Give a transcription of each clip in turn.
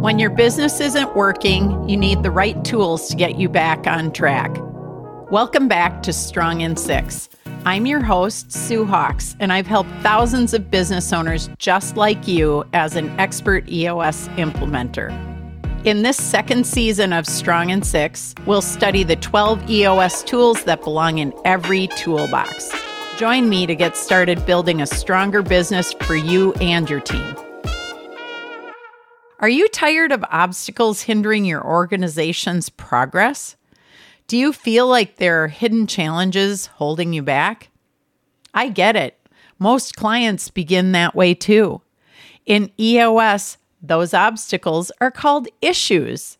When your business isn't working, you need the right tools to get you back on track. Welcome back to Strong in Six. I'm your host, Sue Hawks, and I've helped thousands of business owners just like you as an expert EOS implementer. In this second season of Strong in Six, we'll study the 12 EOS tools that belong in every toolbox. Join me to get started building a stronger business for you and your team. Are you tired of obstacles hindering your organization's progress? Do you feel like there are hidden challenges holding you back? I get it. Most clients begin that way too. In EOS, those obstacles are called issues.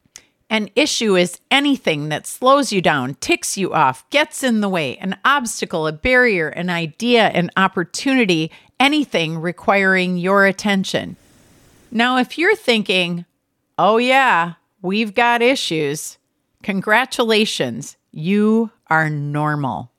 An issue is anything that slows you down, ticks you off, gets in the way, an obstacle, a barrier, an idea, an opportunity, anything requiring your attention. Now, if you're thinking, oh, yeah, we've got issues, Congratulations, you are normal.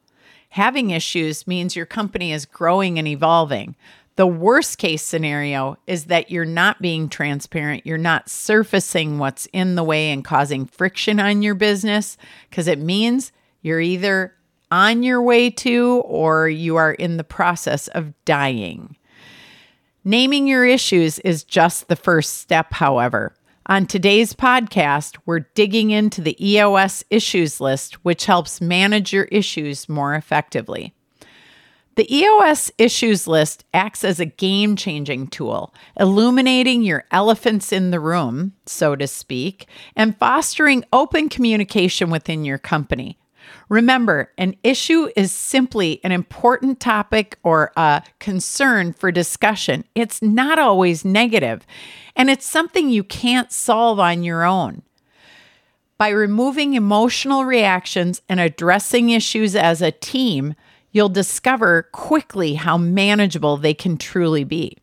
Having issues means your company is growing and evolving. The worst case scenario is that you're not being transparent. You're not surfacing what's in the way and causing friction on your business because it means you're either on your way to or you are in the process of dying. Naming your issues is just the first step, however. On today's podcast, we're digging into the EOS issues list, which helps manage your issues more effectively. The EOS issues list acts as a game changing tool, illuminating your elephants in the room, so to speak, and fostering open communication within your company. Remember, an issue is simply an important topic or a concern for discussion. It's not always negative, and it's something you can't solve on your own. By removing emotional reactions and addressing issues as a team, you'll discover quickly how manageable they can truly be.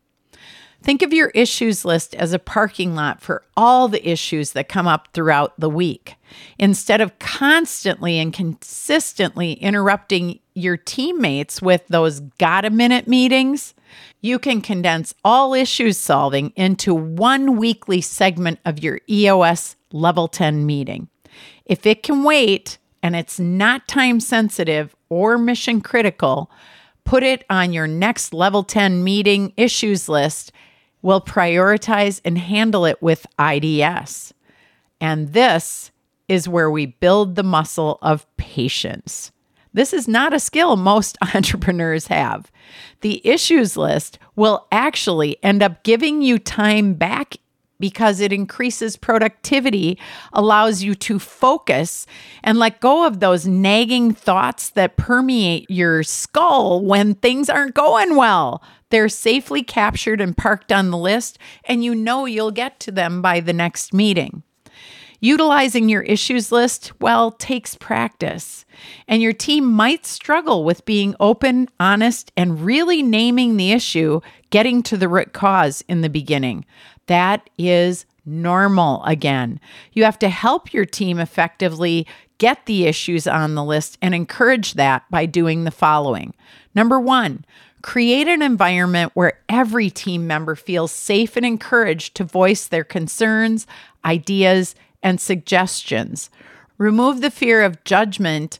Think of your issues list as a parking lot for all the issues that come up throughout the week. Instead of constantly and consistently interrupting your teammates with those got a minute meetings, you can condense all issues solving into one weekly segment of your EOS Level 10 meeting. If it can wait and it's not time sensitive or mission critical, put it on your next Level 10 meeting issues list will prioritize and handle it with IDS. And this is where we build the muscle of patience. This is not a skill most entrepreneurs have. The issues list will actually end up giving you time back because it increases productivity, allows you to focus and let go of those nagging thoughts that permeate your skull when things aren't going well. They're safely captured and parked on the list, and you know you'll get to them by the next meeting. Utilizing your issues list, well, takes practice. And your team might struggle with being open, honest, and really naming the issue, getting to the root cause in the beginning. That is normal again. You have to help your team effectively get the issues on the list and encourage that by doing the following. Number one, Create an environment where every team member feels safe and encouraged to voice their concerns, ideas, and suggestions. Remove the fear of judgment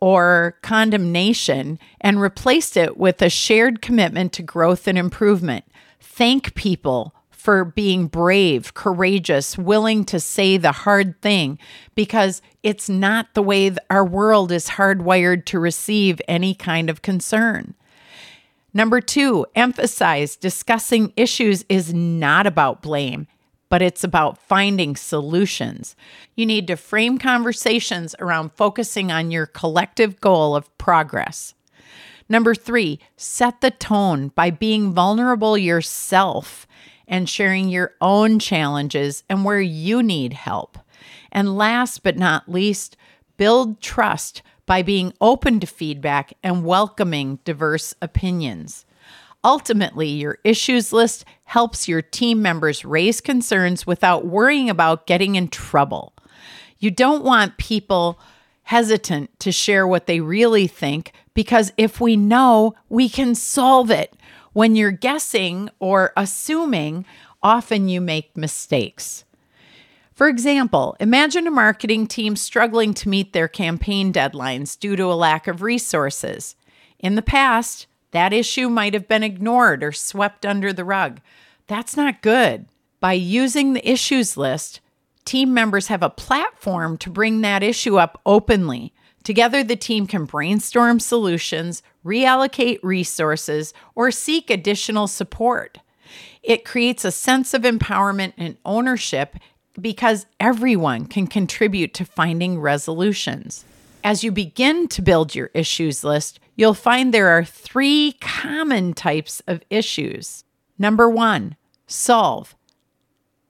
or condemnation and replace it with a shared commitment to growth and improvement. Thank people for being brave, courageous, willing to say the hard thing because it's not the way our world is hardwired to receive any kind of concern. Number two, emphasize discussing issues is not about blame, but it's about finding solutions. You need to frame conversations around focusing on your collective goal of progress. Number three, set the tone by being vulnerable yourself and sharing your own challenges and where you need help. And last but not least, build trust by being open to feedback and welcoming diverse opinions. Ultimately, your issues list helps your team members raise concerns without worrying about getting in trouble. You don't want people hesitant to share what they really think because if we know, we can solve it. When you're guessing or assuming, often you make mistakes. For example, imagine a marketing team struggling to meet their campaign deadlines due to a lack of resources. In the past, that issue might have been ignored or swept under the rug. That's not good. By using the issues list, team members have a platform to bring that issue up openly. Together, the team can brainstorm solutions, reallocate resources, or seek additional support. It creates a sense of empowerment and ownership because everyone can contribute to finding resolutions. As you begin to build your issues list, you'll find there are three common types of issues. Number one, solve.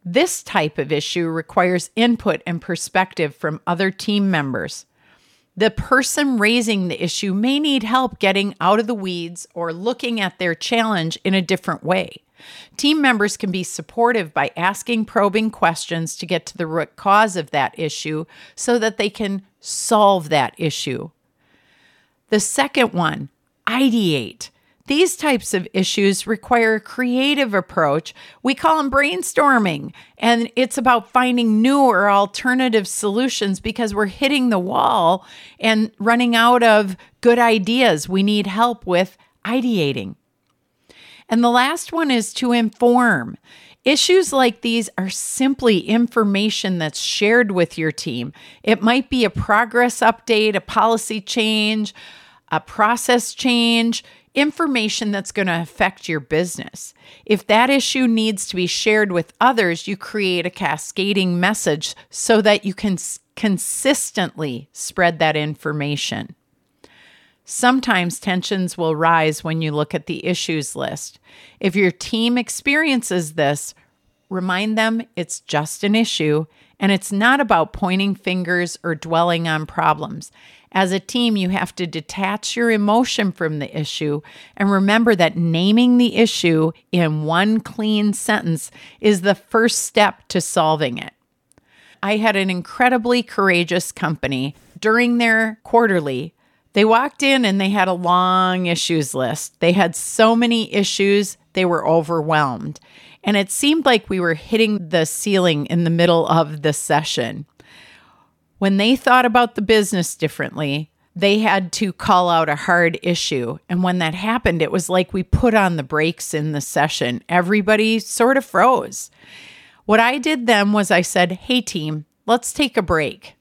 This type of issue requires input and perspective from other team members. The person raising the issue may need help getting out of the weeds or looking at their challenge in a different way. Team members can be supportive by asking probing questions to get to the root cause of that issue so that they can solve that issue. The second one, ideate. These types of issues require a creative approach. We call them brainstorming, and it's about finding new or alternative solutions because we're hitting the wall and running out of good ideas. We need help with ideating. And the last one is to inform. Issues like these are simply information that's shared with your team. It might be a progress update, a policy change, a process change information that's going to affect your business. If that issue needs to be shared with others, you create a cascading message so that you can consistently spread that information. Sometimes tensions will rise when you look at the issues list. If your team experiences this, remind them it's just an issue and it's not about pointing fingers or dwelling on problems. As a team, you have to detach your emotion from the issue and remember that naming the issue in one clean sentence is the first step to solving it. I had an incredibly courageous company during their quarterly. They walked in and they had a long issues list. They had so many issues, they were overwhelmed. And it seemed like we were hitting the ceiling in the middle of the session. When they thought about the business differently, they had to call out a hard issue. And when that happened, it was like we put on the brakes in the session. Everybody sort of froze. What I did then was I said, Hey, team, let's take a break.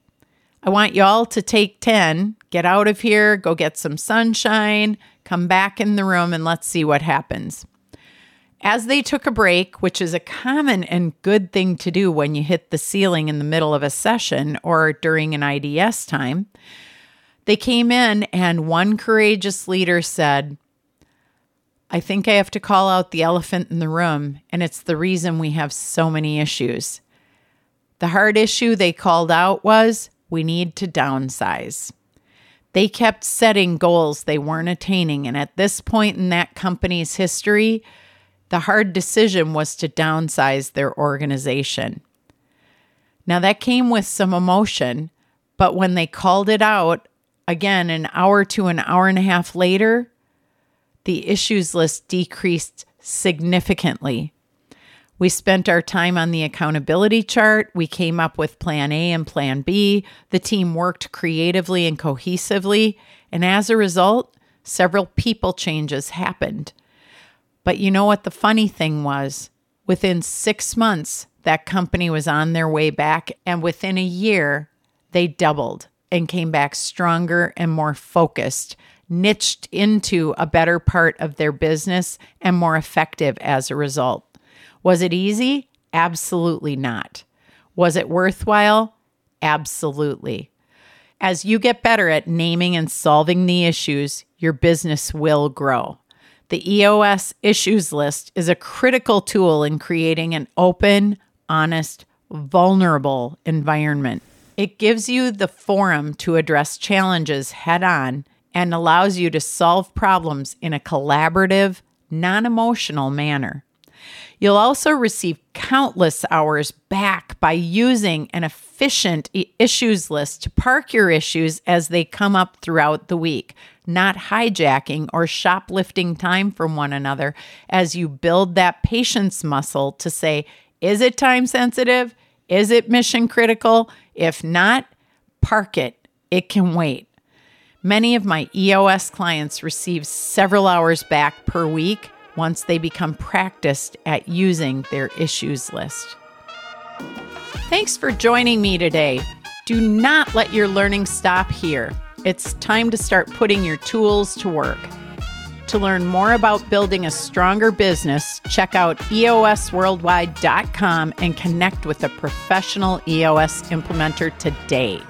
I want y'all to take 10, get out of here, go get some sunshine, come back in the room, and let's see what happens. As they took a break, which is a common and good thing to do when you hit the ceiling in the middle of a session or during an IDS time, they came in and one courageous leader said, I think I have to call out the elephant in the room, and it's the reason we have so many issues. The hard issue they called out was we need to downsize. They kept setting goals they weren't attaining, and at this point in that company's history, the hard decision was to downsize their organization. Now, that came with some emotion, but when they called it out, again, an hour to an hour and a half later, the issues list decreased significantly. We spent our time on the accountability chart. We came up with plan A and plan B. The team worked creatively and cohesively. And as a result, several people changes happened. But you know what the funny thing was? Within six months, that company was on their way back. And within a year, they doubled and came back stronger and more focused, niched into a better part of their business and more effective as a result. Was it easy? Absolutely not. Was it worthwhile? Absolutely. As you get better at naming and solving the issues, your business will grow. The EOS issues list is a critical tool in creating an open, honest, vulnerable environment. It gives you the forum to address challenges head on and allows you to solve problems in a collaborative, non emotional manner. You'll also receive countless hours back by using an efficient issues list to park your issues as they come up throughout the week, not hijacking or shoplifting time from one another as you build that patience muscle to say, is it time sensitive? Is it mission critical? If not, park it. It can wait. Many of my EOS clients receive several hours back per week once they become practiced at using their issues list. Thanks for joining me today. Do not let your learning stop here. It's time to start putting your tools to work. To learn more about building a stronger business, check out eosworldwide.com and connect with a professional EOS implementer today.